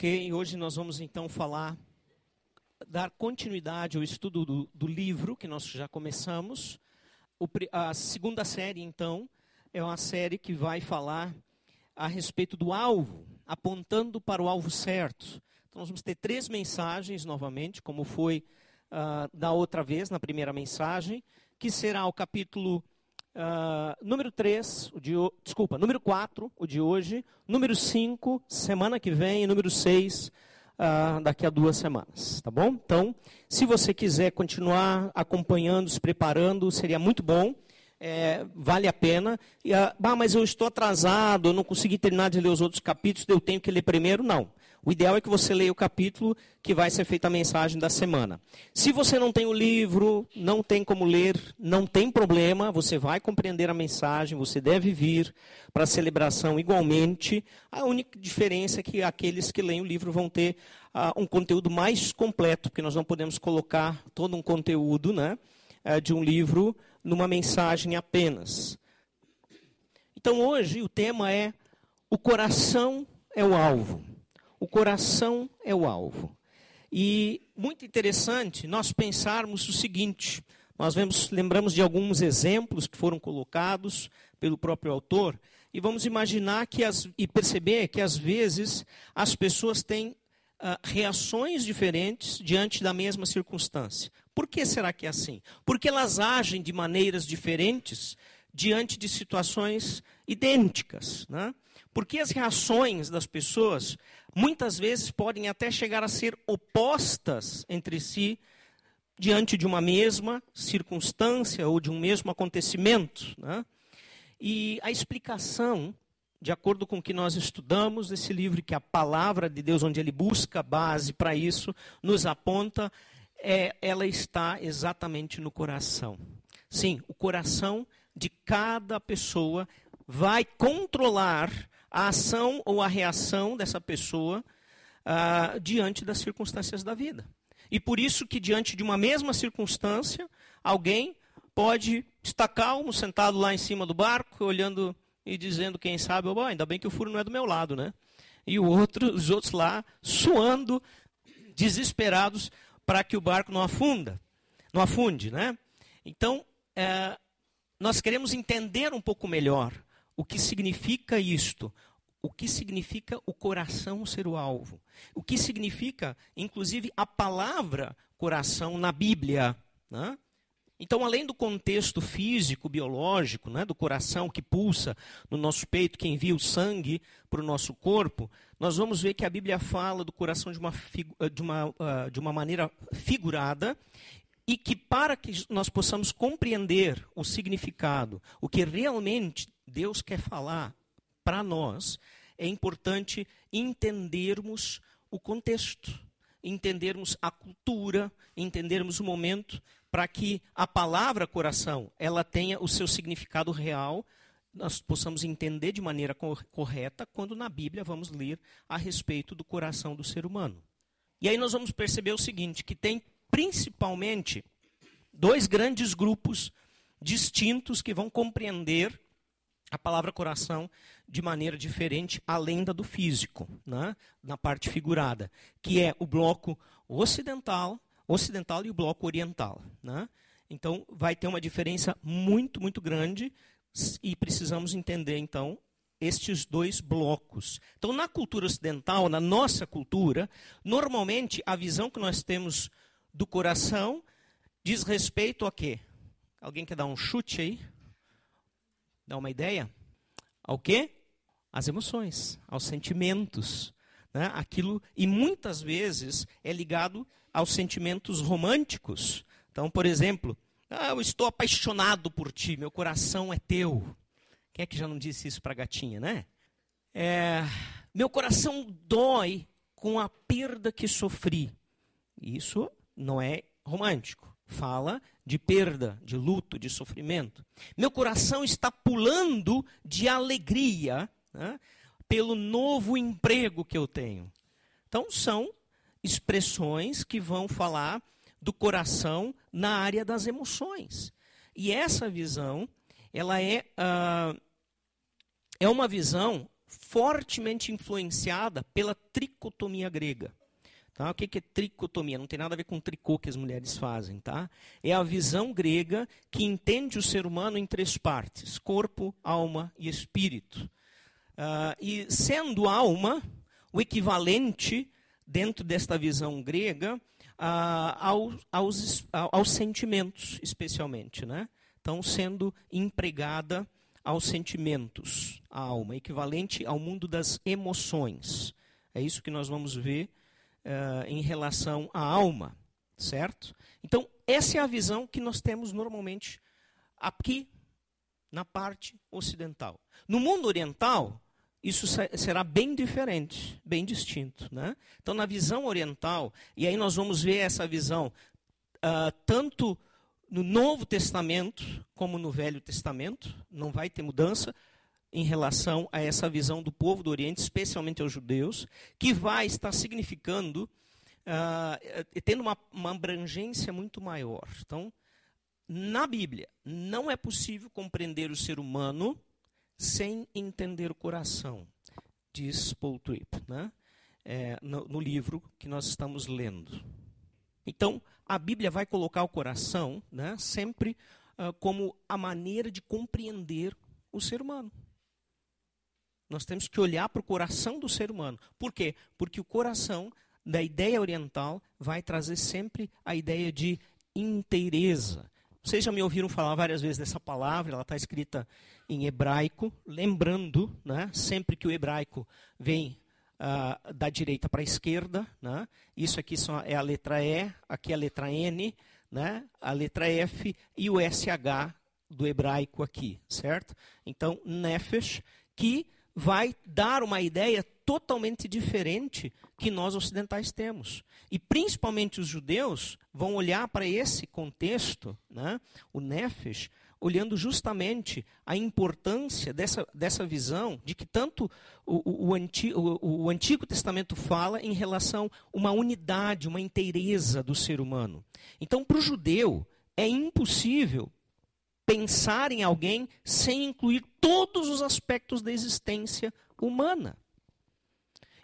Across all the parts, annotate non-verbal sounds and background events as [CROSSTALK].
Ok, hoje nós vamos então falar, dar continuidade ao estudo do, do livro que nós já começamos. O, a segunda série, então, é uma série que vai falar a respeito do alvo, apontando para o alvo certo. Então, nós vamos ter três mensagens novamente, como foi uh, da outra vez, na primeira mensagem, que será o capítulo Uh, número 3, o de, desculpa, número 4, o de hoje. Número 5, semana que vem. E número 6, uh, ah, daqui a duas semanas. Tá bom? Então, se você quiser continuar acompanhando, se preparando, seria muito bom. É, vale a pena. E, uh, mas eu estou atrasado, eu não consegui terminar de ler os outros capítulos, eu tenho que ler primeiro. Não. O ideal é que você leia o capítulo que vai ser feita a mensagem da semana. Se você não tem o livro, não tem como ler, não tem problema, você vai compreender a mensagem, você deve vir para a celebração igualmente. A única diferença é que aqueles que leem o livro vão ter uh, um conteúdo mais completo, porque nós não podemos colocar todo um conteúdo né, uh, de um livro numa mensagem apenas. Então hoje o tema é o coração é o alvo. O coração é o alvo. E muito interessante nós pensarmos o seguinte: nós vemos, lembramos de alguns exemplos que foram colocados pelo próprio autor, e vamos imaginar que as, e perceber que às vezes as pessoas têm uh, reações diferentes diante da mesma circunstância. Por que será que é assim? Porque elas agem de maneiras diferentes diante de situações idênticas. Né? Porque as reações das pessoas muitas vezes podem até chegar a ser opostas entre si diante de uma mesma circunstância ou de um mesmo acontecimento. Né? E a explicação, de acordo com o que nós estudamos nesse livro, que é a palavra de Deus, onde ele busca base para isso, nos aponta, é, ela está exatamente no coração. Sim, o coração de cada pessoa vai controlar a ação ou a reação dessa pessoa uh, diante das circunstâncias da vida. E por isso que diante de uma mesma circunstância, alguém pode estar calmo, sentado lá em cima do barco, olhando e dizendo, quem sabe, oh, ainda bem que o furo não é do meu lado, né? E outro, os outros lá, suando, desesperados para que o barco não afunda, não afunde, né? Então, é, nós queremos entender um pouco melhor o que significa isto? O que significa o coração ser o alvo? O que significa, inclusive, a palavra coração na Bíblia? Né? Então, além do contexto físico, biológico, né, do coração que pulsa no nosso peito, que envia o sangue para o nosso corpo, nós vamos ver que a Bíblia fala do coração de uma, de uma, ah, de uma maneira figurada e que para que nós possamos compreender o significado, o que realmente Deus quer falar para nós, é importante entendermos o contexto, entendermos a cultura, entendermos o momento, para que a palavra coração ela tenha o seu significado real, nós possamos entender de maneira correta quando na Bíblia vamos ler a respeito do coração do ser humano. E aí nós vamos perceber o seguinte, que tem principalmente dois grandes grupos distintos que vão compreender a palavra coração de maneira diferente, além do físico, né? na parte figurada, que é o bloco ocidental, ocidental e o bloco oriental. Né? Então, vai ter uma diferença muito, muito grande e precisamos entender, então, estes dois blocos. Então, na cultura ocidental, na nossa cultura, normalmente a visão que nós temos do coração diz respeito a quê? Alguém quer dar um chute aí? Dá uma ideia? Ao quê? As emoções, aos sentimentos. Né? Aquilo, e muitas vezes é ligado aos sentimentos românticos. Então, por exemplo, ah, eu estou apaixonado por ti, meu coração é teu. Quem é que já não disse isso para a gatinha, né? É, meu coração dói com a perda que sofri. Isso não é romântico. Fala de perda, de luto, de sofrimento. Meu coração está pulando de alegria né, pelo novo emprego que eu tenho. Então, são expressões que vão falar do coração na área das emoções. E essa visão, ela é, uh, é uma visão fortemente influenciada pela tricotomia grega. Tá? O que é tricotomia? Não tem nada a ver com tricô que as mulheres fazem. Tá? É a visão grega que entende o ser humano em três partes: corpo, alma e espírito. Uh, e sendo alma o equivalente, dentro desta visão grega, uh, aos, aos, aos sentimentos, especialmente. Né? Então, sendo empregada aos sentimentos, a alma, equivalente ao mundo das emoções. É isso que nós vamos ver uh, em relação à alma, certo? Então, essa é a visão que nós temos normalmente aqui na parte ocidental. No mundo oriental, isso será bem diferente, bem distinto. Né? Então, na visão oriental, e aí nós vamos ver essa visão uh, tanto no Novo Testamento como no Velho Testamento, não vai ter mudança, em relação a essa visão do povo do Oriente, especialmente aos judeus, que vai estar significando, uh, tendo uma, uma abrangência muito maior. Então, na Bíblia, não é possível compreender o ser humano sem entender o coração, diz Paul Tripp, né? É, no, no livro que nós estamos lendo. Então, a Bíblia vai colocar o coração né, sempre uh, como a maneira de compreender o ser humano. Nós temos que olhar para o coração do ser humano. Por quê? Porque o coração da ideia oriental vai trazer sempre a ideia de inteireza. Vocês já me ouviram falar várias vezes dessa palavra, ela está escrita em hebraico, lembrando, né, sempre que o hebraico vem uh, da direita para a esquerda, né, isso aqui só é a letra E, aqui é a letra N, né, a letra F e o SH do hebraico aqui, certo? Então, nefesh, que vai dar uma ideia totalmente diferente que nós ocidentais temos. E principalmente os judeus vão olhar para esse contexto, né, o Nefesh, olhando justamente a importância dessa, dessa visão de que tanto o, o, antigo, o, o Antigo Testamento fala em relação a uma unidade, uma inteireza do ser humano. Então, para o judeu, é impossível pensar em alguém sem incluir todos os aspectos da existência humana.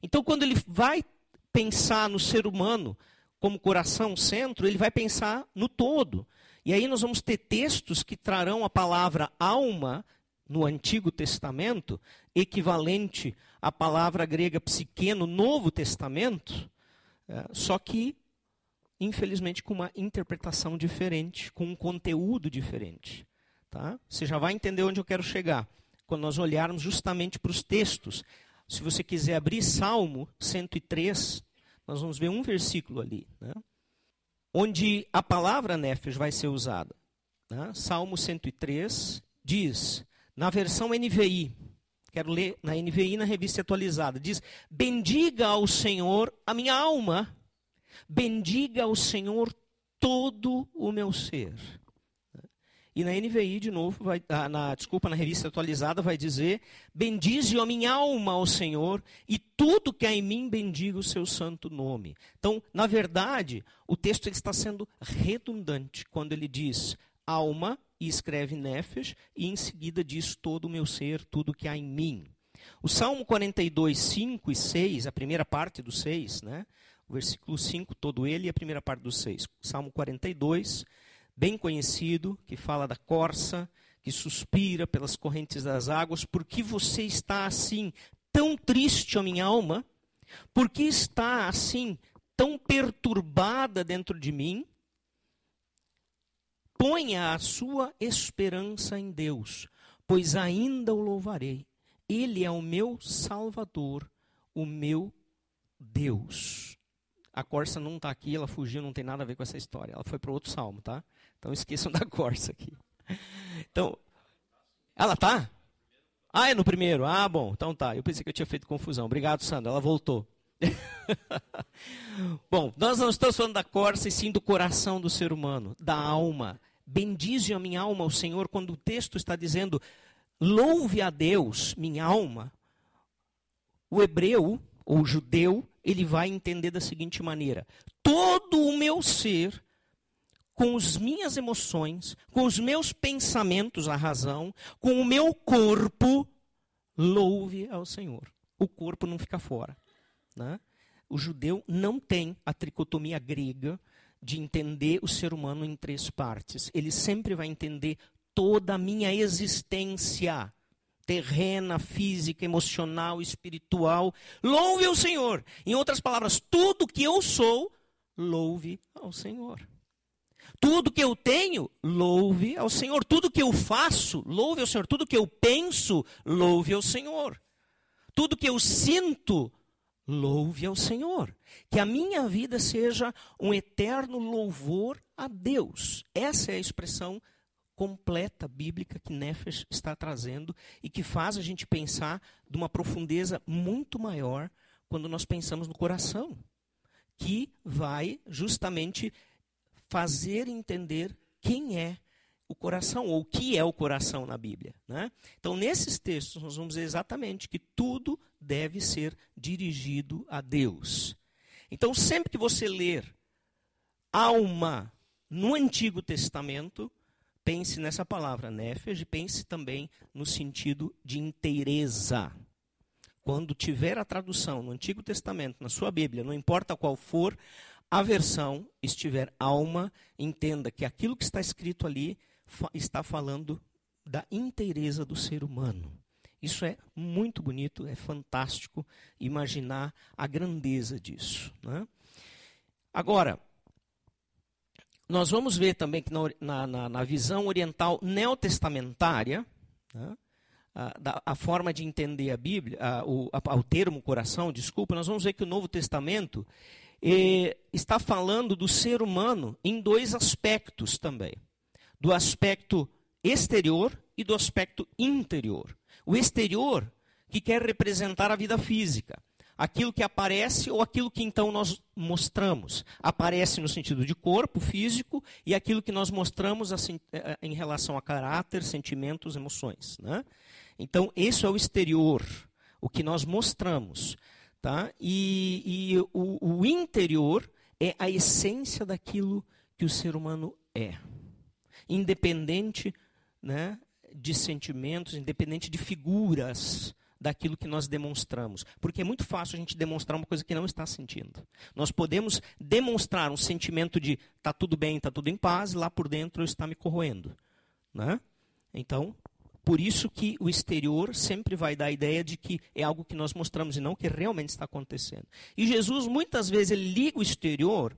Então, quando ele vai pensar no ser humano como coração centro, ele vai pensar no todo. E aí nós vamos ter textos que trarão a palavra alma no Antigo Testamento, equivalente à palavra grega psique no Novo Testamento, é, só que, infelizmente, com uma interpretação diferente, com um conteúdo diferente. Tá? Você já vai entender onde eu quero chegar. Quando nós olharmos justamente para os textos. Se você quiser abrir Salmo 103, nós vamos ver um versículo ali. Né? Onde a palavra nefes vai ser usada. Né? Salmo 103 diz, na versão NVI, quero ler na NVI na revista atualizada, diz: Bendiga ao Senhor a minha alma, bendiga ao Senhor todo o meu ser. E na NVI, de novo, vai, ah, na, desculpa, na revista atualizada, vai dizer: Bendize a minha alma ao Senhor, e tudo que há em mim bendiga o seu santo nome. Então, na verdade, o texto ele está sendo redundante quando ele diz alma e escreve nefesh, e em seguida diz todo o meu ser, tudo que há em mim. O Salmo 42, 5 e 6, a primeira parte do 6, né? o versículo 5, todo ele, e a primeira parte do 6. Salmo 42, bem conhecido, que fala da corça, que suspira pelas correntes das águas. Por que você está assim, tão triste, a minha alma? Por que está assim, tão perturbada dentro de mim? Ponha a sua esperança em Deus, pois ainda o louvarei. Ele é o meu Salvador, o meu Deus. A Corsa não está aqui, ela fugiu, não tem nada a ver com essa história. Ela foi para outro salmo, tá? Então esqueçam [LAUGHS] da Corsa aqui. Então, ela tá? Ah, é no primeiro. Ah, bom, então tá. Eu pensei que eu tinha feito confusão. Obrigado, Sandra. Ela voltou. [LAUGHS] bom, nós não estamos falando da Corsa, e sim do coração do ser humano, da alma. Bendize a minha alma o Senhor, quando o texto está dizendo, louve a Deus, minha alma. O hebreu, o judeu, ele vai entender da seguinte maneira: todo o meu ser com as minhas emoções, com os meus pensamentos, a razão, com o meu corpo, louve ao Senhor. O corpo não fica fora. Né? O judeu não tem a tricotomia grega de entender o ser humano em três partes. Ele sempre vai entender toda a minha existência terrena, física, emocional, espiritual. Louve ao Senhor. Em outras palavras, tudo que eu sou, louve ao Senhor. Tudo que eu tenho, louve ao Senhor. Tudo que eu faço, louve ao Senhor. Tudo que eu penso, louve ao Senhor. Tudo que eu sinto, louve ao Senhor. Que a minha vida seja um eterno louvor a Deus. Essa é a expressão completa bíblica que Nefesh está trazendo e que faz a gente pensar de uma profundeza muito maior quando nós pensamos no coração, que vai justamente fazer entender quem é o coração, ou o que é o coração na Bíblia. Né? Então, nesses textos, nós vamos ver exatamente que tudo deve ser dirigido a Deus. Então, sempre que você ler alma no Antigo Testamento, pense nessa palavra, nefesh, pense também no sentido de inteireza. Quando tiver a tradução no Antigo Testamento, na sua Bíblia, não importa qual for a versão, estiver alma, entenda que aquilo que está escrito ali está falando da inteireza do ser humano. Isso é muito bonito, é fantástico imaginar a grandeza disso. Né? Agora, nós vamos ver também que na, na, na visão oriental neotestamentária, né, a, a, forma de entender a Bíblia, a, o, a, o, termo coração, desculpa, nós vamos ver que o Novo Testamento eh, está falando do ser humano em dois aspectos também: do aspecto exterior e do aspecto interior. O exterior, que quer representar a vida física, aquilo que aparece ou aquilo que então nós mostramos. Aparece no sentido de corpo físico e aquilo que nós mostramos assim, é, é, em relação a caráter, sentimentos, emoções. Né? Então, esse é o exterior, o que nós mostramos. Tá? E, e o, o interior é a essência daquilo que o ser humano é. Independente né, de sentimentos, independente de figuras daquilo que nós demonstramos. Porque é muito fácil a gente demonstrar uma coisa que não está sentindo. Nós podemos demonstrar um sentimento de está tudo bem, está tudo em paz, e lá por dentro está me corroendo. Né? Então, por isso que o exterior sempre vai dar a ideia de que é algo que nós mostramos e não que realmente está acontecendo. E Jesus, muitas vezes, ele liga o exterior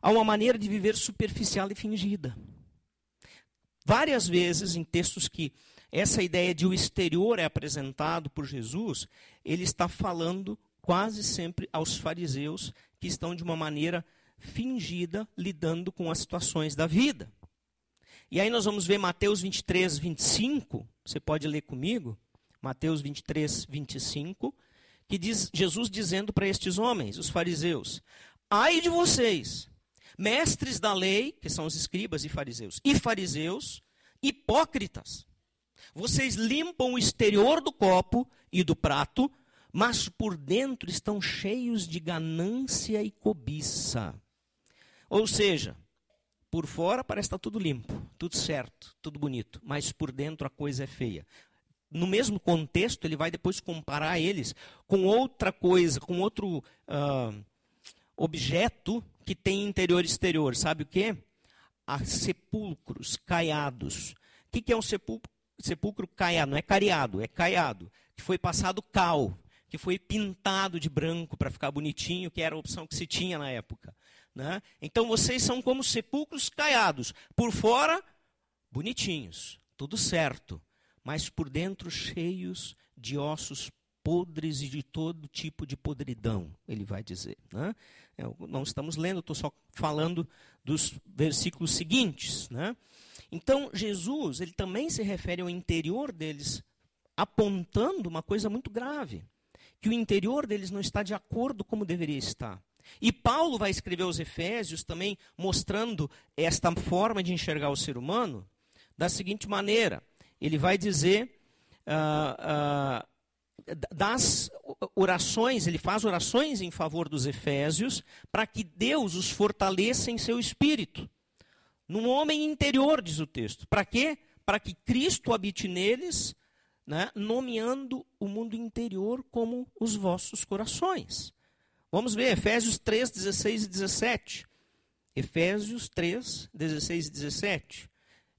a uma maneira de viver superficial e fingida. Várias vezes, em textos que essa ideia de o exterior é apresentado por Jesus, ele está falando quase sempre aos fariseus que estão de uma maneira fingida lidando com as situações da vida. E aí nós vamos ver Mateus 23, 25, você pode ler comigo? Mateus 23, 25, que diz Jesus dizendo para estes homens, os fariseus: Ai de vocês, mestres da lei, que são os escribas e fariseus, e fariseus, hipócritas. Vocês limpam o exterior do copo e do prato, mas por dentro estão cheios de ganância e cobiça. Ou seja, por fora parece estar tudo limpo, tudo certo, tudo bonito, mas por dentro a coisa é feia. No mesmo contexto, ele vai depois comparar eles com outra coisa, com outro uh, objeto que tem interior e exterior. Sabe o que? Há sepulcros caiados. O que é um sepulcro sepulcro caiado, não é cariado, é caiado, que foi passado cal, que foi pintado de branco para ficar bonitinho, que era a opção que se tinha na época. Né? Então vocês são como sepulcros caiados, por fora, bonitinhos, tudo certo, mas por dentro cheios de ossos podres e de todo tipo de podridão, ele vai dizer. Né? Não estamos lendo, estou só falando dos versículos seguintes. Né? Então, Jesus, ele também se refere ao interior deles, apontando uma coisa muito grave, que o interior deles não está de acordo como deveria estar. E Paulo vai escrever aos Efésios também mostrando esta forma de enxergar o ser humano da seguinte maneira: ele vai dizer uh, uh, das orações, ele faz orações em favor dos Efésios para que Deus os fortaleça em seu espírito num homem interior, diz o texto. Para quê? Para que Cristo habite neles, né, nomeando o mundo interior como os vossos corações. Vamos ver Efésios 3, 16 e 17. Efésios 3, 16 e 17.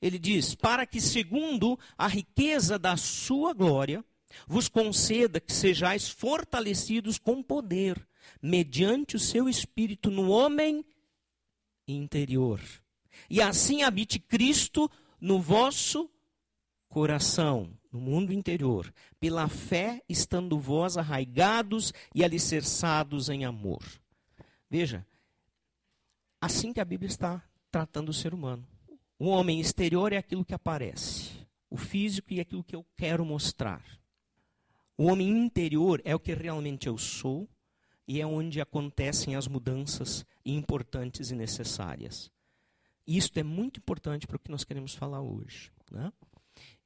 Ele diz: Para que, segundo a riqueza da sua glória, vos conceda que sejais fortalecidos com poder, mediante o seu espírito no homem interior. E assim habite Cristo no vosso coração, no mundo interior, pela fé estando vós arraigados e alicerçados em amor. Veja, assim que a Bíblia está tratando o ser humano. O homem exterior é aquilo que aparece, o físico é aquilo que eu quero mostrar. O homem interior é o que realmente eu sou e é onde acontecem as mudanças importantes e necessárias. Isso é muito importante para o que nós queremos falar hoje. Né?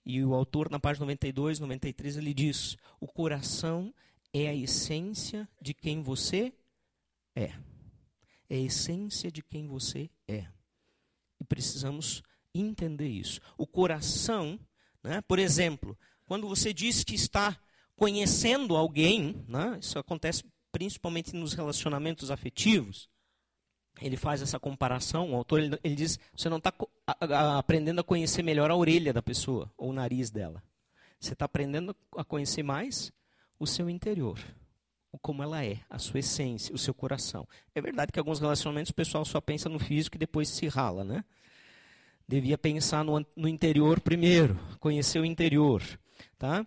E o autor, na página 92, 93, ele diz: O coração é a essência de quem você é. É a essência de quem você é. E precisamos entender isso. O coração, né, por exemplo, quando você diz que está conhecendo alguém, né, isso acontece principalmente nos relacionamentos afetivos, ele faz essa comparação, o autor ele, ele diz, você não está aprendendo a conhecer melhor a orelha da pessoa, ou o nariz dela. Você está aprendendo a conhecer mais o seu interior, como ela é, a sua essência, o seu coração. É verdade que alguns relacionamentos o pessoal só pensa no físico e depois se rala, né? Devia pensar no, no interior primeiro, conhecer o interior, tá?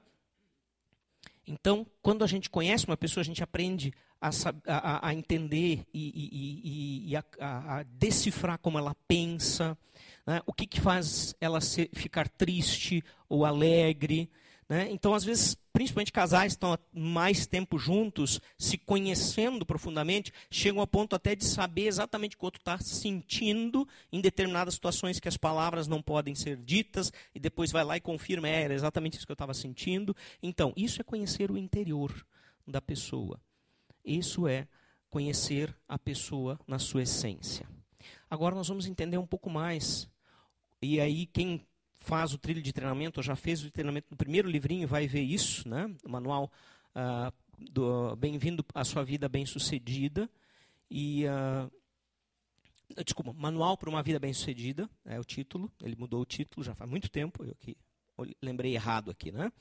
Então, quando a gente conhece uma pessoa, a gente aprende a, a, a entender e, e, e, a, a, decifrar como ela pensa, né? o que, que faz ela ser, ficar triste ou alegre. Né? Então, às vezes, principalmente casais estão mais tempo juntos, se conhecendo profundamente, chegam ao ponto até de saber exatamente o que o outro está sentindo em determinadas situações que as palavras não podem ser ditas, e depois vai lá e confirma, é, era exatamente isso que eu estava sentindo. Então, isso é conhecer o interior da pessoa. Isso é conhecer a pessoa na sua essência. Agora nós vamos entender um pouco mais. E aí, quem faz o trilho de treinamento, ou já fez o treinamento no primeiro livrinho, vai ver isso, né? O manual uh, do Bem-vindo à sua vida bem-sucedida. E. Uh, desculpa, Manual para uma Vida Bem-Sucedida, é o título. Ele mudou o título já faz muito tempo, eu que lembrei errado aqui, né?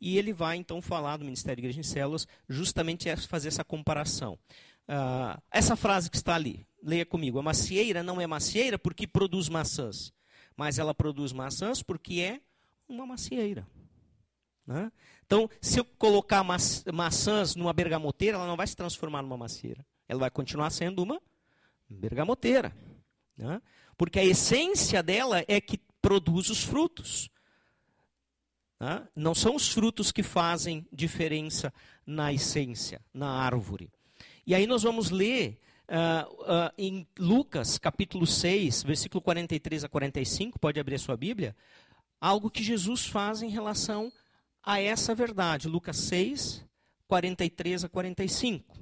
E ele vai então falar do Ministério de Igreja em Células, justamente fazer essa comparação. Uh, essa frase que está ali, leia comigo: a macieira não é macieira porque produz maçãs, mas ela produz maçãs porque é uma macieira. Né? Então, se eu colocar maçãs numa bergamoteira, ela não vai se transformar numa macieira. Ela vai continuar sendo uma bergamoteira. Né? Porque a essência dela é que produz os frutos. Né? Não são os frutos que fazem diferença na essência, na árvore. E aí nós vamos ler uh, uh, em Lucas, capítulo 6, versículo 43 a 45, pode abrir a sua Bíblia, algo que Jesus faz em relação a essa verdade. Lucas 6, 43 a 45.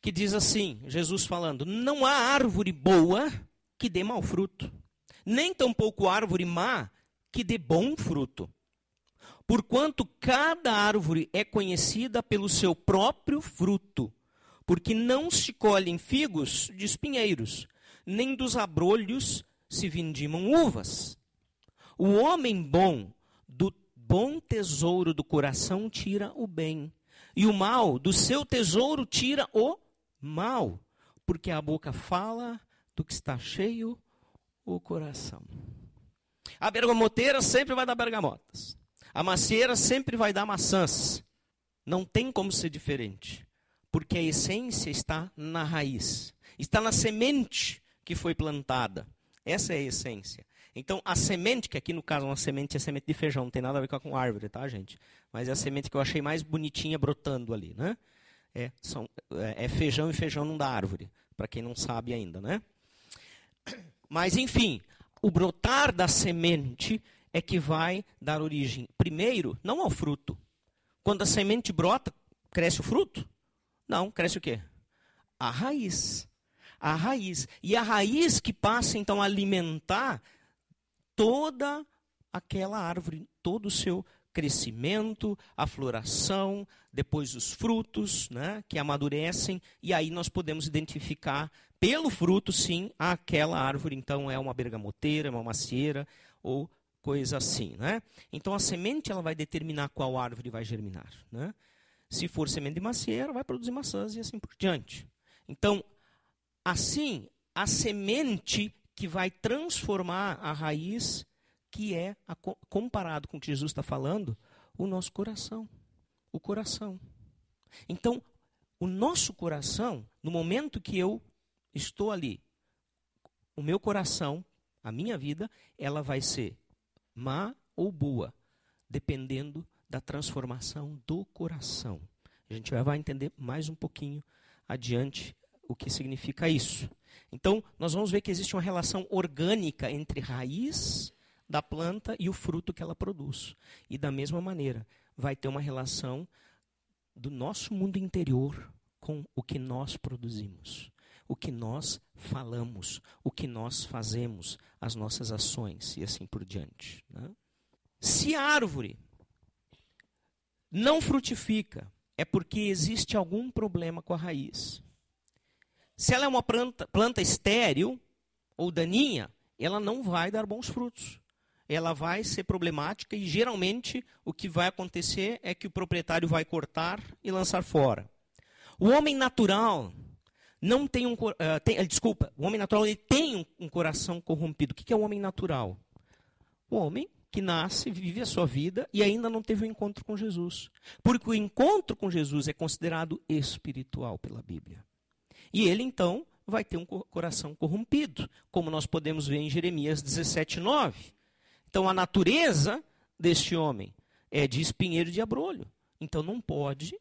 Que diz assim: Jesus falando: Não há árvore boa que dê mau fruto, nem tampouco árvore má que dê bom fruto. Porquanto cada árvore é conhecida pelo seu próprio fruto, porque não se colhem figos de espinheiros, nem dos abrolhos se vindimam uvas. O homem bom, do bom tesouro do coração, tira o bem, e o mal, do seu tesouro, tira o mal, porque a boca fala do que está cheio o coração. A bergamoteira sempre vai dar bergamotas. A macieira sempre vai dar maçãs. Não tem como ser diferente. Porque a essência está na raiz. Está na semente que foi plantada. Essa é a essência. Então, a semente, que aqui no caso uma semente é semente de feijão, não tem nada a ver com árvore, tá, gente? Mas é a semente que eu achei mais bonitinha brotando ali, né? É, são, é, é feijão e feijão não dá árvore, para quem não sabe ainda, né? Mas, enfim, o brotar da semente é que vai dar origem, primeiro, não ao fruto. Quando a semente brota, cresce o fruto? Não, cresce o quê? A raiz. A raiz. E a raiz que passa então a alimentar toda aquela árvore, todo o seu crescimento, a floração, depois os frutos, né, que amadurecem, e aí nós podemos identificar pelo fruto, sim, aquela árvore então é uma bergamoteira, uma macieira ou coisa assim, né? Então a semente ela vai determinar qual árvore vai germinar, né? Se for semente de macieira, vai produzir maçãs e assim por diante. Então, assim, a semente que vai transformar a raiz, que é, a, comparado com o que Jesus está falando, o nosso coração. O coração. Então, o nosso coração, no momento que eu estou ali, o meu coração, a minha vida, ela vai ser má ou boa, dependendo da transformação do coração. A gente vai entender mais um pouquinho adiante o que significa isso. Então, nós vamos ver que existe uma relação orgânica entre raiz da planta e o fruto que ela produz. E da mesma maneira, vai ter uma relação do nosso mundo interior com o que nós produzimos, o que nós falamos, o que nós fazemos, as nossas ações e assim por diante. Né? Se a árvore não frutifica, é porque existe algum problema com a raiz. Se ela é uma planta, planta estéril ou daninha, ela não vai dar bons frutos. Ela vai ser problemática e geralmente o que vai acontecer é que o proprietário vai cortar e lançar fora. O homem natural não tem um uh, tem, desculpa, o homem natural ele tem um, um coração corrompido. O que é o homem natural? O homem que nasce, vive a sua vida e ainda não teve o um encontro com Jesus. Porque o encontro com Jesus é considerado espiritual pela Bíblia. E ele então vai ter um coração corrompido, como nós podemos ver em Jeremias 17, 9. Então a natureza deste homem é de espinheiro de abrolho. Então não pode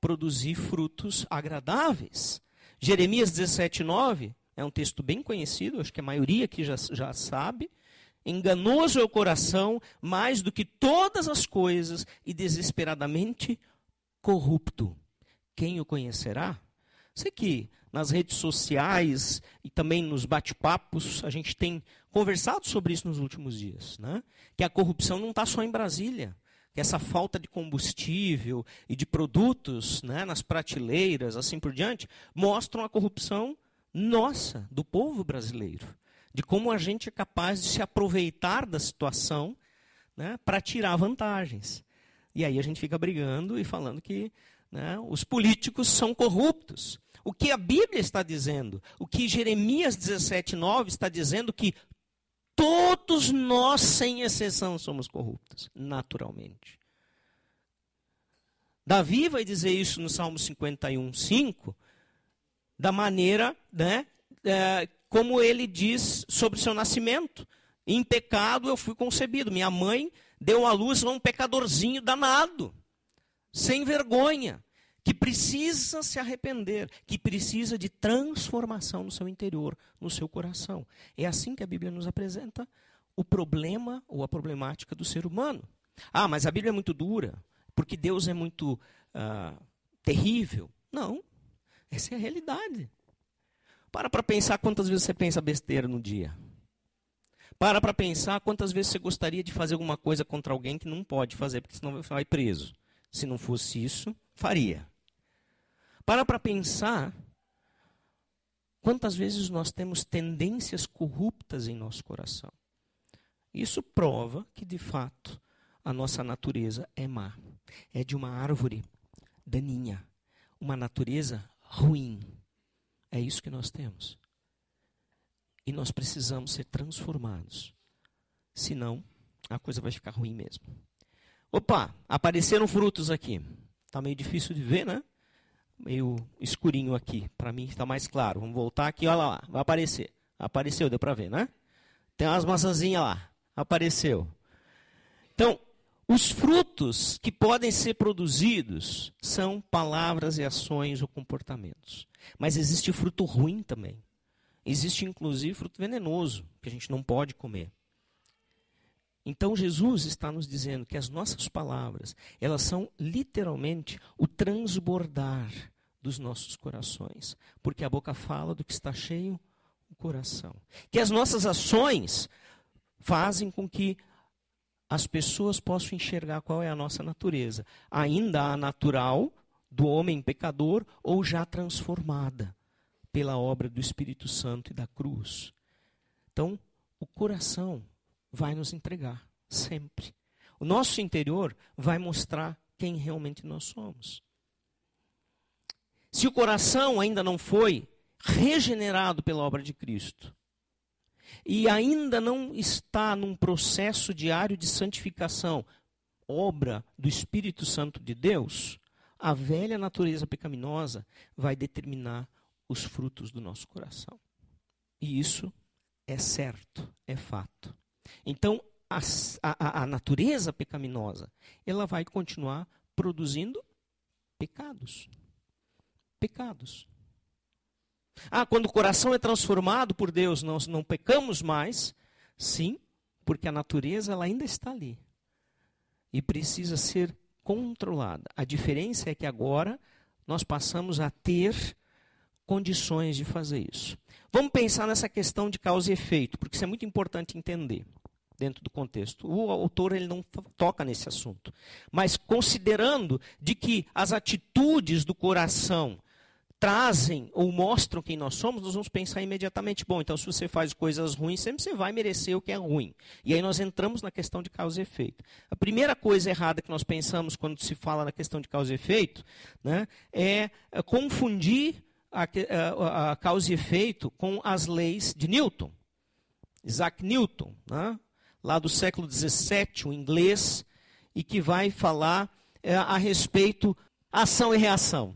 produzir frutos agradáveis. Jeremias 17, 9 é um texto bem conhecido, acho que a maioria aqui já, já sabe. Enganoso é o coração mais do que todas as coisas e desesperadamente corrupto. Quem o conhecerá? Sei que nas redes sociais e também nos bate-papos a gente tem conversado sobre isso nos últimos dias, né? Que a corrupção não está só em Brasília, que essa falta de combustível e de produtos, né, nas prateleiras, assim por diante, mostram a corrupção nossa, do povo brasileiro, de como a gente é capaz de se aproveitar da situação, né, para tirar vantagens. E aí a gente fica brigando e falando que né, os políticos são corruptos. O que a Bíblia está dizendo, o que Jeremias 17, 9 está dizendo que todos nós, sem exceção, somos corruptos, naturalmente. Davi vai dizer isso no Salmo 51, 5, da maneira né, é, como ele diz sobre o seu nascimento. Em pecado eu fui concebido. Minha mãe deu à luz a um pecadorzinho danado, sem vergonha que precisa se arrepender, que precisa de transformação no seu interior, no seu coração. É assim que a Bíblia nos apresenta o problema ou a problemática do ser humano. Ah, mas a Bíblia é muito dura, porque Deus é muito uh, terrível. Não, essa é a realidade. Para para pensar quantas vezes você pensa besteira no dia. Para para pensar quantas vezes você gostaria de fazer alguma coisa contra alguém que não pode fazer, porque senão vai preso. Se não fosse isso, faria. Para para pensar quantas vezes nós temos tendências corruptas em nosso coração. Isso prova que, de fato, a nossa natureza é má. É de uma árvore daninha, uma natureza ruim. É isso que nós temos. E nós precisamos ser transformados. Senão, a coisa vai ficar ruim mesmo. Opa, apareceram frutos aqui. Está meio difícil de ver, né? Meio escurinho aqui. Para mim está mais claro. Vamos voltar aqui, olha lá, vai aparecer. Apareceu, deu para ver, né? Tem umas maçãzinhas lá. Apareceu. Então, os frutos que podem ser produzidos são palavras e ações ou comportamentos. Mas existe fruto ruim também. Existe inclusive fruto venenoso, que a gente não pode comer. Então Jesus está nos dizendo que as nossas palavras, elas são literalmente o transbordar dos nossos corações, porque a boca fala do que está cheio o coração. Que as nossas ações fazem com que as pessoas possam enxergar qual é a nossa natureza, ainda a natural do homem pecador ou já transformada pela obra do Espírito Santo e da cruz. Então, o coração vai nos entregar sempre. O nosso interior vai mostrar quem realmente nós somos. Se o coração ainda não foi regenerado pela obra de Cristo, e ainda não está num processo diário de santificação, obra do Espírito Santo de Deus, a velha natureza pecaminosa vai determinar os frutos do nosso coração. E isso é certo, é fato. Então, a, a, a natureza pecaminosa, ela vai continuar produzindo pecados. Pecados. Ah, quando o coração é transformado por Deus, nós não pecamos mais? Sim, porque a natureza ela ainda está ali. E precisa ser controlada. A diferença é que agora nós passamos a ter condições de fazer isso. Vamos pensar nessa questão de causa e efeito, porque isso é muito importante entender dentro do contexto. O autor ele não toca nesse assunto, mas considerando de que as atitudes do coração trazem ou mostram quem nós somos, nós vamos pensar imediatamente, bom, então se você faz coisas ruins, sempre você vai merecer o que é ruim. E aí nós entramos na questão de causa e efeito. A primeira coisa errada que nós pensamos quando se fala na questão de causa e efeito, né, é, é confundir a, a, a causa e efeito com as leis de Newton. Isaac Newton, né, lá do século XVII, o inglês, e que vai falar é, a respeito ação e reação.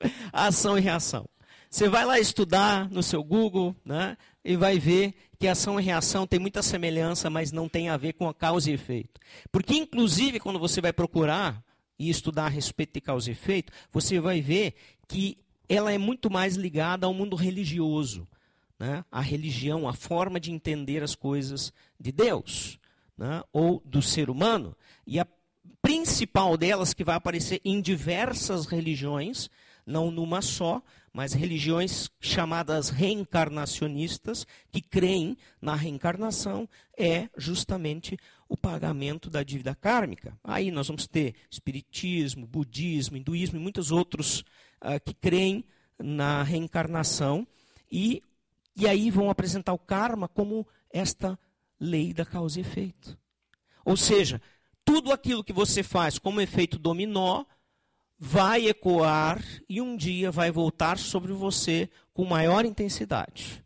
[LAUGHS] ação e reação. Você vai lá estudar no seu Google, né, e vai ver que ação e reação tem muita semelhança, mas não tem a ver com a causa e efeito. Porque, inclusive, quando você vai procurar e estudar a respeito de causa e efeito, você vai ver que ela é muito mais ligada ao mundo religioso. Né? A religião, a forma de entender as coisas de Deus né? ou do ser humano. E a principal delas, que vai aparecer em diversas religiões, não numa só, mas religiões chamadas reencarnacionistas, que creem na reencarnação, é justamente o pagamento da dívida kármica. Aí nós vamos ter espiritismo, budismo, hinduísmo e muitos outros uh, que creem na reencarnação e, e aí vão apresentar o karma como esta lei da causa e efeito. Ou seja, tudo aquilo que você faz como efeito dominó vai ecoar e um dia vai voltar sobre você com maior intensidade,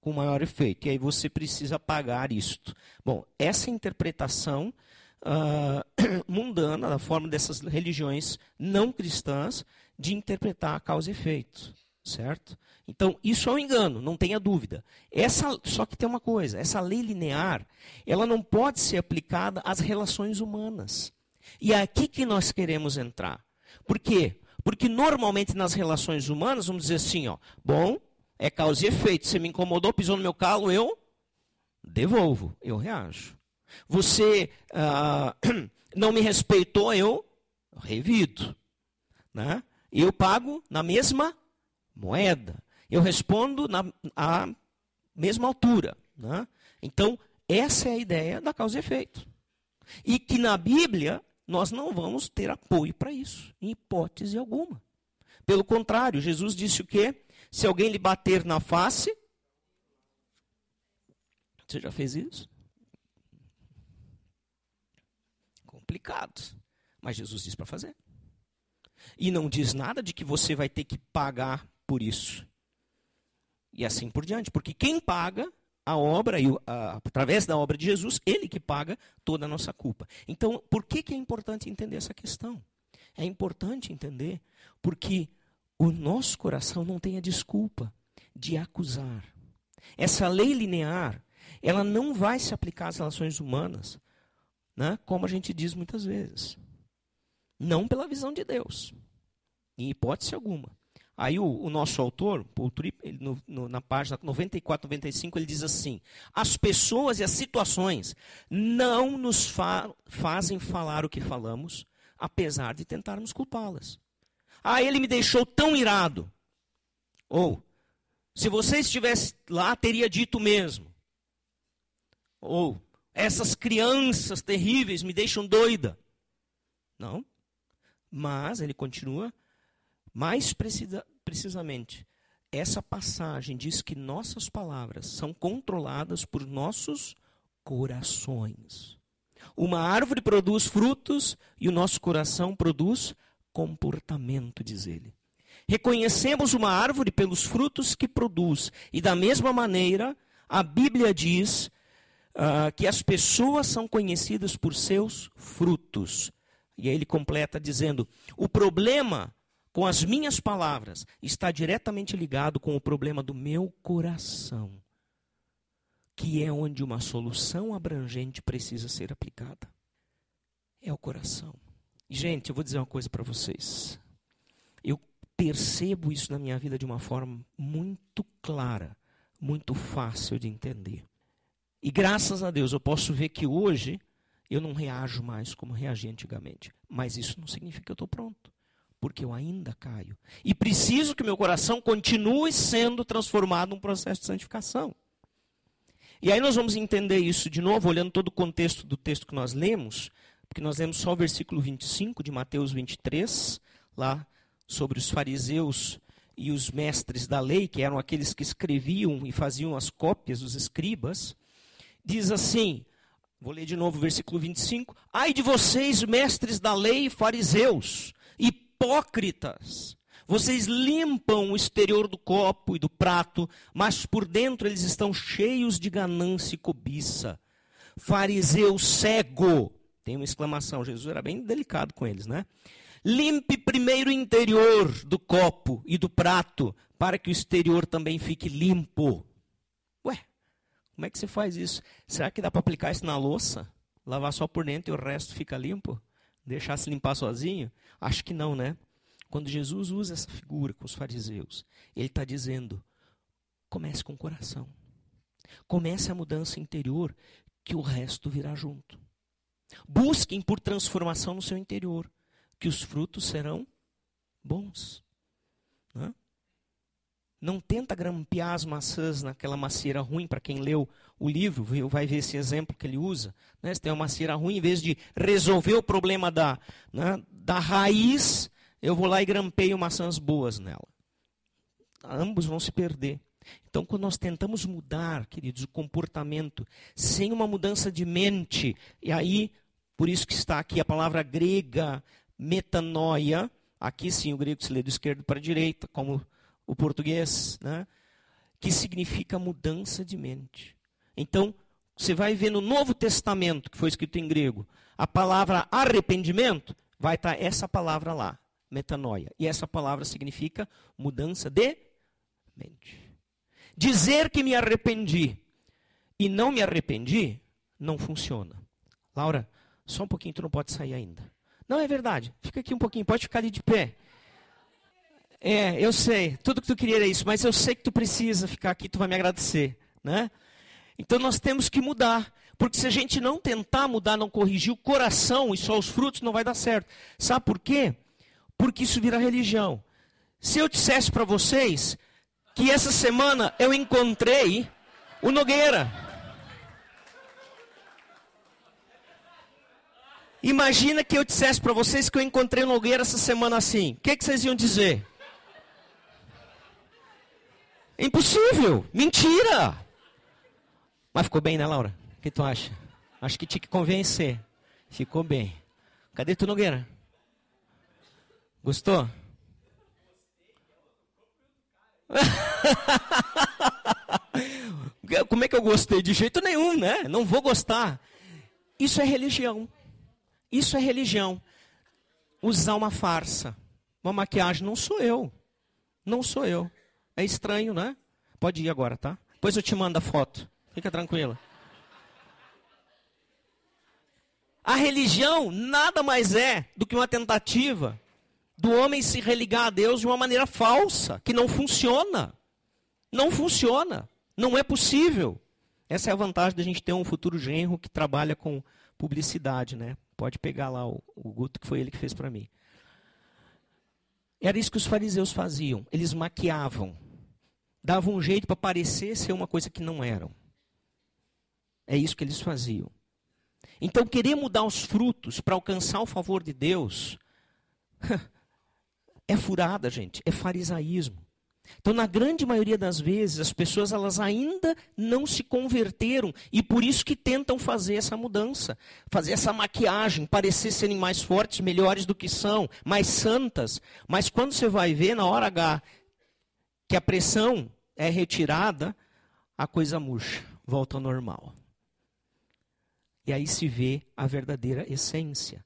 com maior efeito. E aí você precisa pagar isto. Bom, essa interpretação uh, [CLEARS THROAT] mundana, da forma dessas religiões não cristãs, de interpretar a causa e efeito, certo? Então, isso é um engano, não tenha dúvida. Essa, só que tem uma coisa, essa lei linear, ela não pode ser aplicada às relações humanas. E é aqui que nós queremos entrar. Por quê? Porque normalmente nas relações humanas, vamos dizer assim, ó, bom, é causa e efeito. Você me incomodou, pisou no meu calo, eu devolvo, eu reajo. Você ah, [CLEARS THROAT] não me respeitou, eu revido. Né? Eu pago na mesma moeda. Eu respondo na a mesma altura. Né? Então, essa é a ideia da causa e efeito. E que na Bíblia nós não vamos ter apoio para isso, em hipótese alguma. Pelo contrário, Jesus disse o quê? Se alguém lhe bater na face. Você já fez isso? Complicado. Mas Jesus diz para fazer. E não diz nada de que você vai ter que pagar por isso. E assim por diante. Porque quem paga a obra, e através da obra de Jesus, ele que paga toda a nossa culpa. Então, por que, que é importante entender essa questão? É importante entender porque o nosso coração não tem a desculpa de acusar. Essa lei linear, ela não vai se aplicar às relações humanas, né, como a gente diz muitas vezes. Não pela visão de Deus, em hipótese alguma. Aí o, o nosso autor, Paul Tripp, no, no, na página 94, 95, ele diz assim: as pessoas e as situações não nos fa fazem falar o que falamos, apesar de tentarmos culpá-las. Ah, ele me deixou tão irado. Ou, se você estivesse lá, teria dito mesmo. Ou, Essas crianças terríveis me deixam doida. Não. Mas ele continua mais precisa, precisamente. Essa passagem diz que nossas palavras são controladas por nossos corações. Uma árvore produz frutos e o nosso coração produz comportamento, diz ele. Reconhecemos uma árvore pelos frutos que produz, e da mesma maneira, a Bíblia diz uh, que as pessoas são conhecidas por seus frutos. E aí ele completa dizendo: o problema com as minhas palavras está diretamente ligado com o problema do meu coração, que é onde uma solução abrangente precisa ser aplicada. É o coração. E, gente, eu vou dizer uma coisa para vocês. Eu percebo isso na minha vida de uma forma muito clara, muito fácil de entender. E graças a Deus eu posso ver que hoje eu não reajo mais como reagi antigamente. Mas isso não significa que eu estou pronto. Porque eu ainda caio. E preciso que meu coração continue sendo transformado num processo de santificação. E aí nós vamos entender isso de novo, olhando todo o contexto do texto que nós lemos, porque nós lemos só o versículo 25 de Mateus 23, lá sobre os fariseus e os mestres da lei, que eram aqueles que escreviam e faziam as cópias, os escribas. Diz assim: Vou ler de novo o versículo 25. Ai de vocês, mestres da lei fariseus, hipócritas! Vocês limpam o exterior do copo e do prato, mas por dentro eles estão cheios de ganância e cobiça. Fariseu cego! Tem uma exclamação, Jesus era bem delicado com eles, né? Limpe primeiro o interior do copo e do prato, para que o exterior também fique limpo. Como é que você faz isso? Será que dá para aplicar isso na louça? Lavar só por dentro e o resto fica limpo? Deixar se limpar sozinho? Acho que não, né? Quando Jesus usa essa figura com os fariseus, ele está dizendo: comece com o coração. Comece a mudança interior, que o resto virá junto. Busquem por transformação no seu interior, que os frutos serão bons. Não tenta grampear as maçãs naquela macieira ruim, para quem leu o livro, vai ver esse exemplo que ele usa. Né? Se tem uma macieira ruim, em vez de resolver o problema da, né, da raiz, eu vou lá e grampeio maçãs boas nela. Ambos vão se perder. Então, quando nós tentamos mudar, queridos, o comportamento, sem uma mudança de mente, e aí, por isso que está aqui a palavra grega metanoia, aqui sim o grego se lê do esquerdo para a direita, como o português, né? que significa mudança de mente. Então, você vai ver no Novo Testamento, que foi escrito em grego, a palavra arrependimento, vai estar essa palavra lá, metanoia. E essa palavra significa mudança de mente. Dizer que me arrependi e não me arrependi, não funciona. Laura, só um pouquinho, tu não pode sair ainda. Não é verdade. Fica aqui um pouquinho, pode ficar ali de pé. É, eu sei, tudo que tu queria era isso, mas eu sei que tu precisa ficar aqui, tu vai me agradecer, né? Então nós temos que mudar, porque se a gente não tentar mudar, não corrigir o coração e só os frutos, não vai dar certo. Sabe por quê? Porque isso vira religião. Se eu dissesse para vocês que essa semana eu encontrei o Nogueira. Imagina que eu dissesse para vocês que eu encontrei o Nogueira essa semana assim. O que, que vocês iam dizer? Impossível! Mentira! Mas ficou bem, né, Laura? O que tu acha? Acho que tinha que convencer. Ficou bem. Cadê tu, Nogueira? Gostou? [LAUGHS] Como é que eu gostei? De jeito nenhum, né? Não vou gostar. Isso é religião. Isso é religião. Usar uma farsa. Uma maquiagem não sou eu. Não sou eu. É estranho, né? Pode ir agora, tá? Depois eu te mando a foto. Fica tranquila. A religião nada mais é do que uma tentativa do homem se religar a Deus de uma maneira falsa, que não funciona. Não funciona. Não é possível. Essa é a vantagem da gente ter um futuro genro que trabalha com publicidade, né? Pode pegar lá o, o Guto, que foi ele que fez para mim. Era isso que os fariseus faziam. Eles maquiavam. Davam um jeito para parecer ser uma coisa que não eram. É isso que eles faziam. Então, querer mudar os frutos para alcançar o favor de Deus [LAUGHS] é furada, gente, é farisaísmo. Então, na grande maioria das vezes, as pessoas elas ainda não se converteram e por isso que tentam fazer essa mudança, fazer essa maquiagem, parecer serem mais fortes, melhores do que são, mais santas. Mas quando você vai ver na hora H que a pressão é retirada, a coisa murcha, volta ao normal. E aí se vê a verdadeira essência.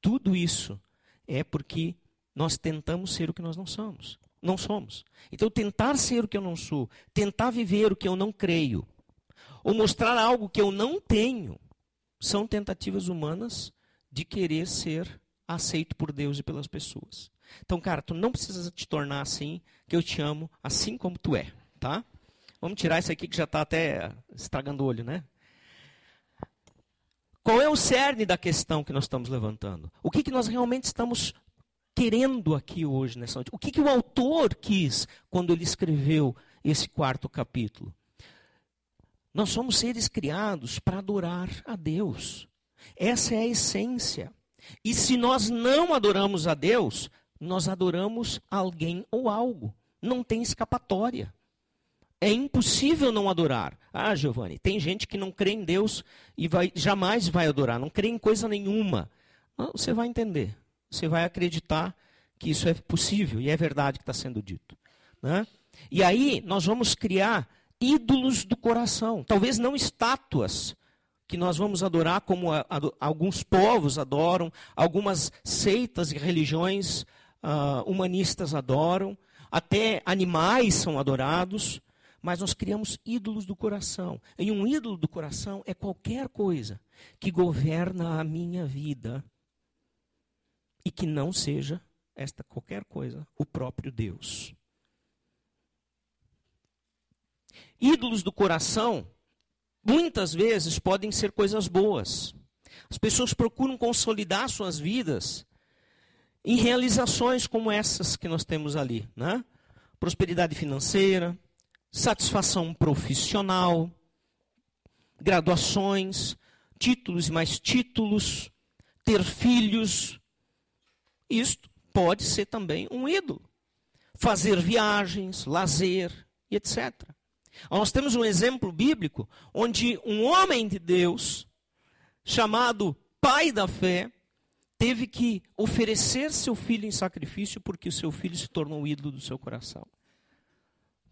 Tudo isso é porque nós tentamos ser o que nós não somos não somos. Então, tentar ser o que eu não sou, tentar viver o que eu não creio, ou mostrar algo que eu não tenho, são tentativas humanas de querer ser aceito por Deus e pelas pessoas. Então, cara, tu não precisa te tornar assim, que eu te amo assim como tu é, tá? Vamos tirar isso aqui que já está até estragando o olho, né? Qual é o cerne da questão que nós estamos levantando? O que, que nós realmente estamos querendo aqui hoje nessa noite? O que, que o autor quis quando ele escreveu esse quarto capítulo? Nós somos seres criados para adorar a Deus. Essa é a essência. E se nós não adoramos a Deus, nós adoramos alguém ou algo. Não tem escapatória. É impossível não adorar. Ah, Giovanni, tem gente que não crê em Deus e vai, jamais vai adorar, não crê em coisa nenhuma. Não, você vai entender você vai acreditar que isso é possível e é verdade que está sendo dito. Né? E aí nós vamos criar ídolos do coração, talvez não estátuas que nós vamos adorar como a, a, alguns povos adoram, algumas seitas e religiões uh, humanistas adoram, até animais são adorados, mas nós criamos ídolos do coração. E um ídolo do coração é qualquer coisa que governa a minha vida e que não seja esta qualquer coisa o próprio Deus. Ídolos do coração, muitas vezes, podem ser coisas boas. As pessoas procuram consolidar suas vidas em realizações como essas que nós temos ali, né? Prosperidade financeira, satisfação profissional, graduações, títulos e mais títulos, ter filhos, isto pode ser também um ídolo. Fazer viagens, lazer e etc. Nós temos um exemplo bíblico onde um homem de Deus, chamado pai da fé, teve que oferecer seu filho em sacrifício porque o seu filho se tornou o ídolo do seu coração.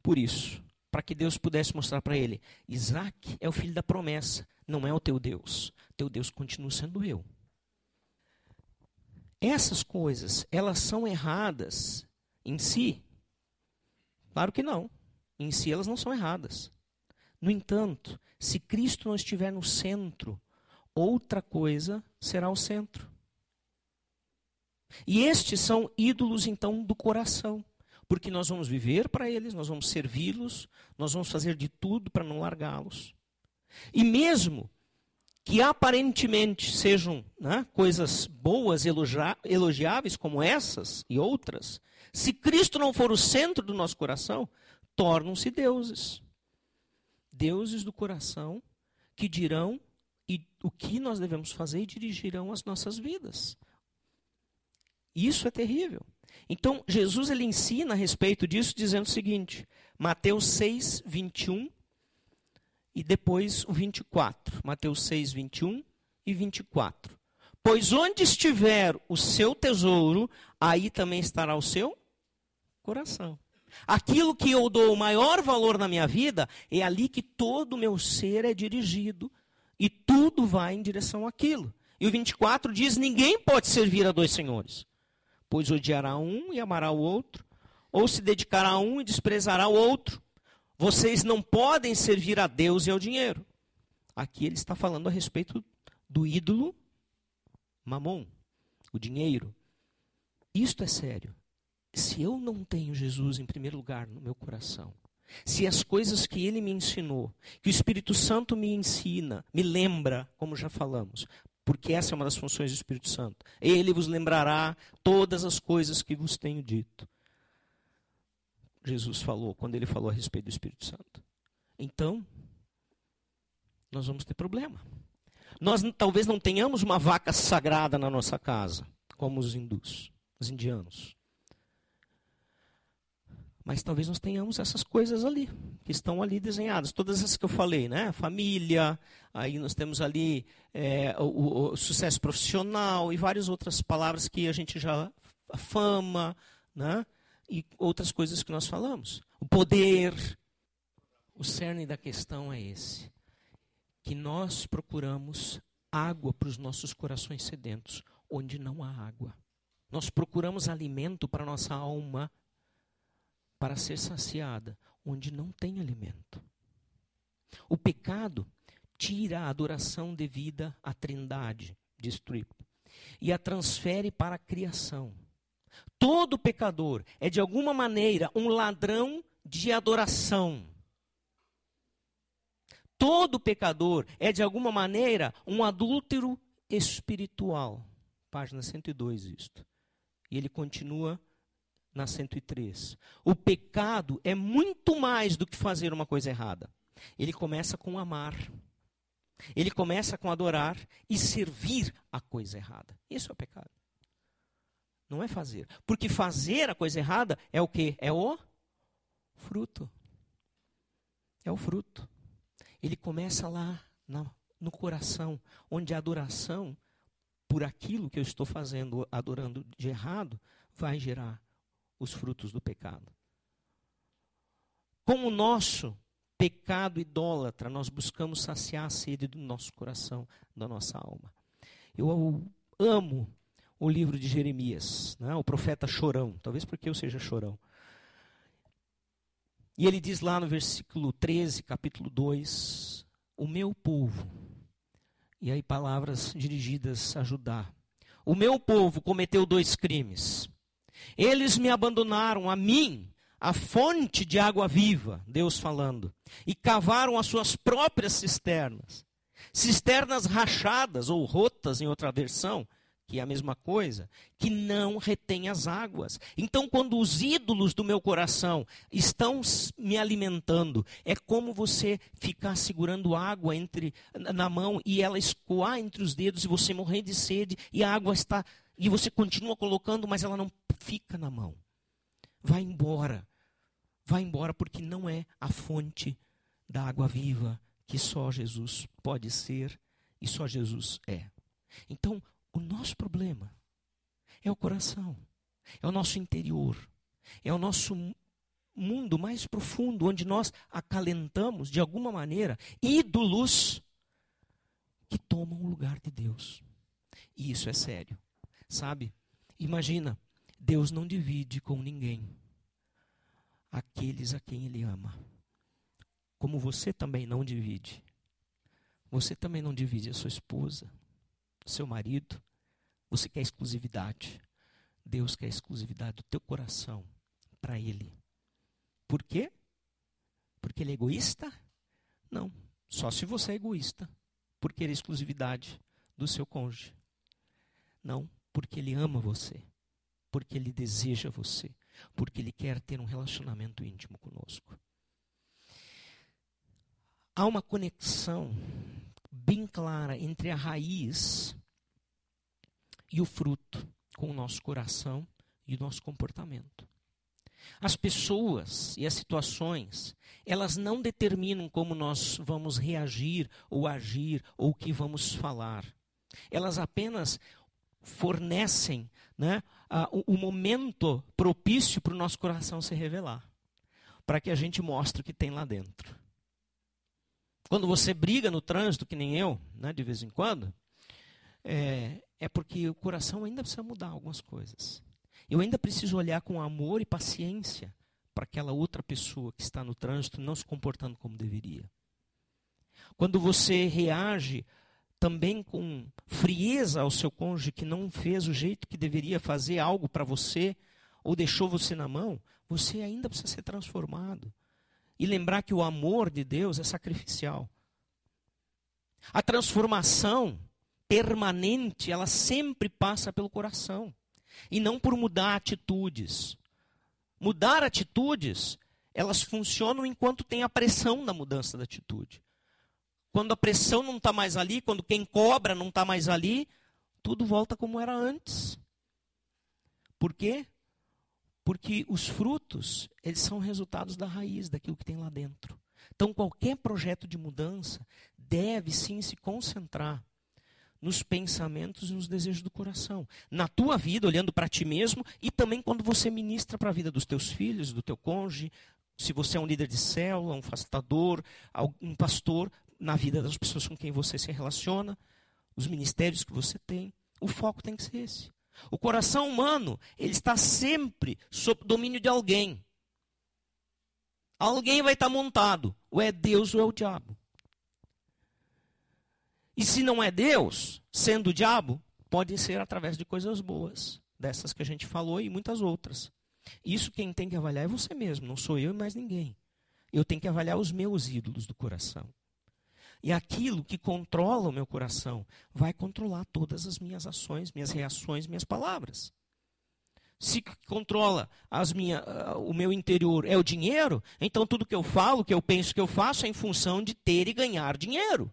Por isso, para que Deus pudesse mostrar para ele: Isaac é o filho da promessa, não é o teu Deus. Teu Deus continua sendo eu. Essas coisas, elas são erradas em si? Claro que não. Em si elas não são erradas. No entanto, se Cristo não estiver no centro, outra coisa será o centro. E estes são ídolos, então, do coração. Porque nós vamos viver para eles, nós vamos servi-los, nós vamos fazer de tudo para não largá-los. E mesmo que aparentemente sejam né, coisas boas, elogiáveis, como essas e outras, se Cristo não for o centro do nosso coração, tornam-se deuses. Deuses do coração que dirão e o que nós devemos fazer e dirigirão as nossas vidas. Isso é terrível. Então, Jesus ele ensina a respeito disso, dizendo o seguinte: Mateus 6, 21 e depois o 24. Mateus 6, 21 e 24. Pois onde estiver o seu tesouro, aí também estará o seu coração. Aquilo que eu dou o maior valor na minha vida, é ali que todo o meu ser é dirigido e tudo vai em direção àquilo. E o 24 diz: ninguém pode servir a dois senhores, pois odiará um e amará o outro, ou se dedicará a um e desprezará o outro. Vocês não podem servir a Deus e ao dinheiro. Aqui ele está falando a respeito do ídolo mamon, o dinheiro. Isto é sério. Se eu não tenho Jesus em primeiro lugar no meu coração, se as coisas que ele me ensinou, que o Espírito Santo me ensina, me lembra, como já falamos, porque essa é uma das funções do Espírito Santo. Ele vos lembrará todas as coisas que vos tenho dito. Jesus falou quando ele falou a respeito do Espírito Santo. Então, nós vamos ter problema. Nós talvez não tenhamos uma vaca sagrada na nossa casa, como os hindus, os indianos. Mas talvez nós tenhamos essas coisas ali, que estão ali desenhadas. Todas essas que eu falei, né? Família, aí nós temos ali é, o, o, sucesso profissional e várias outras palavras que a gente já. A fama, né? E outras coisas que nós falamos. O poder. O cerne da questão é esse. Que nós procuramos água para os nossos corações sedentos, onde não há água. Nós procuramos alimento para nossa alma para ser saciada onde não tem alimento. O pecado tira a adoração devida à Trindade, Tripp, e a transfere para a criação. Todo pecador é de alguma maneira um ladrão de adoração. Todo pecador é de alguma maneira um adúltero espiritual. Página 102 isto. E ele continua na 103. O pecado é muito mais do que fazer uma coisa errada. Ele começa com amar. Ele começa com adorar e servir a coisa errada. Isso é o pecado. Não é fazer. Porque fazer a coisa errada é o que? É o fruto. É o fruto. Ele começa lá na, no coração, onde a adoração por aquilo que eu estou fazendo, adorando de errado, vai gerar os frutos do pecado. Com o nosso pecado idólatra, nós buscamos saciar a sede do nosso coração, da nossa alma. Eu amo o livro de Jeremias, né? o profeta chorão, talvez porque eu seja chorão. E ele diz lá no versículo 13, capítulo 2: O meu povo, e aí palavras dirigidas a Judá. O meu povo cometeu dois crimes. Eles me abandonaram a mim, a fonte de água viva, Deus falando, e cavaram as suas próprias cisternas. Cisternas rachadas ou rotas em outra versão, que é a mesma coisa, que não retém as águas. Então, quando os ídolos do meu coração estão me alimentando, é como você ficar segurando água entre na mão e ela escoar entre os dedos e você morrer de sede e a água está e você continua colocando, mas ela não fica na mão. Vai embora. Vai embora porque não é a fonte da água viva que só Jesus pode ser e só Jesus é. Então, o nosso problema é o coração, é o nosso interior, é o nosso mundo mais profundo, onde nós acalentamos, de alguma maneira, ídolos que tomam o lugar de Deus. E isso é sério. Sabe? Imagina, Deus não divide com ninguém aqueles a quem Ele ama. Como você também não divide. Você também não divide a sua esposa, seu marido. Você quer exclusividade. Deus quer exclusividade do teu coração para Ele. Por quê? Porque Ele é egoísta? Não. Só se você é egoísta por querer exclusividade do seu cônjuge. Não, porque Ele ama você, porque Ele deseja você, porque Ele quer ter um relacionamento íntimo conosco. Há uma conexão bem clara entre a raiz e o fruto com o nosso coração e o nosso comportamento. As pessoas e as situações, elas não determinam como nós vamos reagir ou agir ou o que vamos falar. Elas apenas fornecem né, a, o, o momento propício para o nosso coração se revelar, para que a gente mostre o que tem lá dentro. Quando você briga no trânsito, que nem eu, né, de vez em quando, é, é porque o coração ainda precisa mudar algumas coisas. Eu ainda preciso olhar com amor e paciência para aquela outra pessoa que está no trânsito não se comportando como deveria. Quando você reage também com frieza ao seu cônjuge que não fez o jeito que deveria fazer algo para você ou deixou você na mão, você ainda precisa ser transformado. E lembrar que o amor de Deus é sacrificial. A transformação permanente, ela sempre passa pelo coração. E não por mudar atitudes. Mudar atitudes, elas funcionam enquanto tem a pressão da mudança da atitude. quando a pressão não está mais ali, quando quem cobra não está mais ali, tudo volta como era antes. Por quê? Porque os frutos, eles são resultados da raiz, daquilo que tem lá dentro. Então, qualquer projeto de mudança deve sim se concentrar nos pensamentos e nos desejos do coração. Na tua vida, olhando para ti mesmo, e também quando você ministra para a vida dos teus filhos, do teu cônjuge, se você é um líder de célula, um facilitador, um pastor, na vida das pessoas com quem você se relaciona, os ministérios que você tem, o foco tem que ser esse. O coração humano, ele está sempre sob domínio de alguém. Alguém vai estar montado, ou é Deus ou é o diabo. E se não é Deus, sendo o diabo, pode ser através de coisas boas, dessas que a gente falou e muitas outras. Isso quem tem que avaliar é você mesmo, não sou eu e mais ninguém. Eu tenho que avaliar os meus ídolos do coração. E aquilo que controla o meu coração vai controlar todas as minhas ações, minhas reações, minhas palavras. Se controla as minha, uh, o meu interior é o dinheiro, então tudo que eu falo, que eu penso, que eu faço é em função de ter e ganhar dinheiro.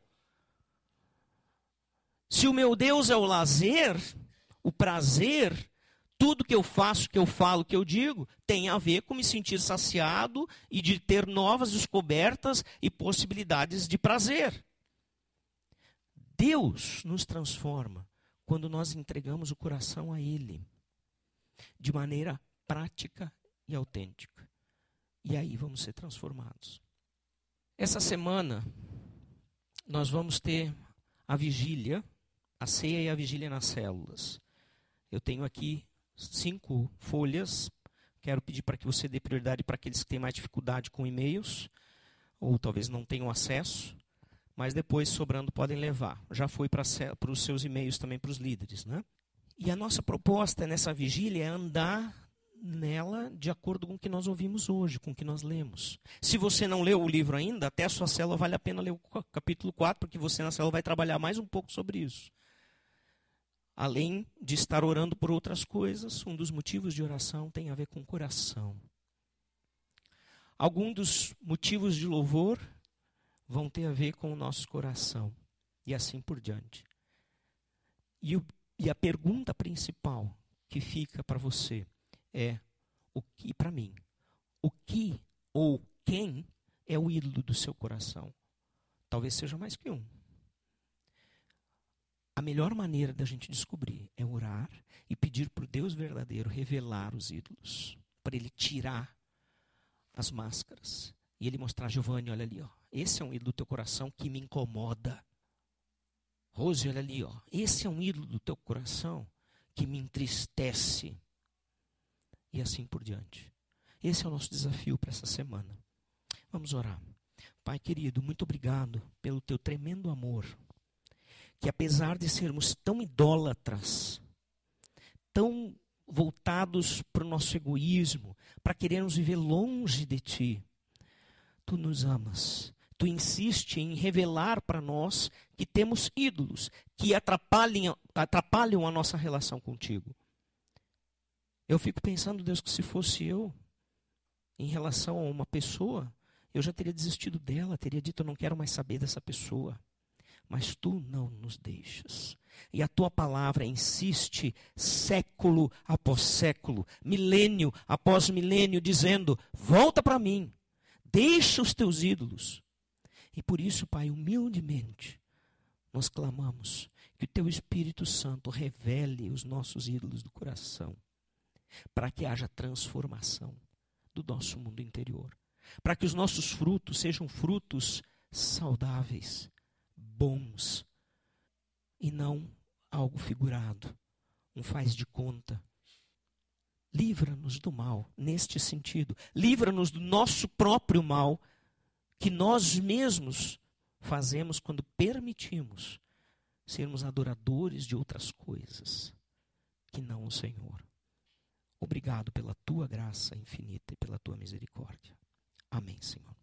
Se o meu Deus é o lazer, o prazer, tudo que eu faço, que eu falo, que eu digo, tem a ver com me sentir saciado e de ter novas descobertas e possibilidades de prazer. Deus nos transforma quando nós entregamos o coração a Ele, de maneira prática e autêntica. E aí vamos ser transformados. Essa semana, nós vamos ter a vigília a ceia e a vigília nas células. Eu tenho aqui cinco folhas. Quero pedir para que você dê prioridade para aqueles que têm mais dificuldade com e-mails, ou talvez não tenham acesso, mas depois, sobrando, podem levar. Já foi para os seus e-mails também para os líderes. Né? E a nossa proposta nessa vigília é andar nela de acordo com o que nós ouvimos hoje, com o que nós lemos. Se você não leu o livro ainda, até a sua célula vale a pena ler o capítulo 4, porque você na célula vai trabalhar mais um pouco sobre isso além de estar orando por outras coisas, um dos motivos de oração tem a ver com o coração. Alguns dos motivos de louvor vão ter a ver com o nosso coração, e assim por diante. E, o, e a pergunta principal que fica para você é: o que para mim? O que ou quem é o ídolo do seu coração? Talvez seja mais que um. A melhor maneira da gente descobrir é orar e pedir para o Deus verdadeiro revelar os ídolos, para ele tirar as máscaras e ele mostrar, Giovanni, olha ali, ó, esse é um ídolo do teu coração que me incomoda. Rose, olha ali, ó, esse é um ídolo do teu coração que me entristece. E assim por diante. Esse é o nosso desafio para essa semana. Vamos orar. Pai querido, muito obrigado pelo teu tremendo amor que apesar de sermos tão idólatras, tão voltados para o nosso egoísmo, para querermos viver longe de Ti, Tu nos amas. Tu insiste em revelar para nós que temos ídolos que atrapalham, atrapalham a nossa relação contigo. Eu fico pensando, Deus, que se fosse eu, em relação a uma pessoa, eu já teria desistido dela, teria dito: eu não quero mais saber dessa pessoa mas tu não nos deixas. E a tua palavra insiste século após século, milênio após milênio, dizendo: volta para mim, deixa os teus ídolos. E por isso, Pai, humildemente, nós clamamos que o teu Espírito Santo revele os nossos ídolos do coração, para que haja transformação do nosso mundo interior, para que os nossos frutos sejam frutos saudáveis bons e não algo figurado, um faz de conta. Livra-nos do mal neste sentido. Livra-nos do nosso próprio mal que nós mesmos fazemos quando permitimos sermos adoradores de outras coisas que não o Senhor. Obrigado pela tua graça infinita e pela tua misericórdia. Amém, Senhor.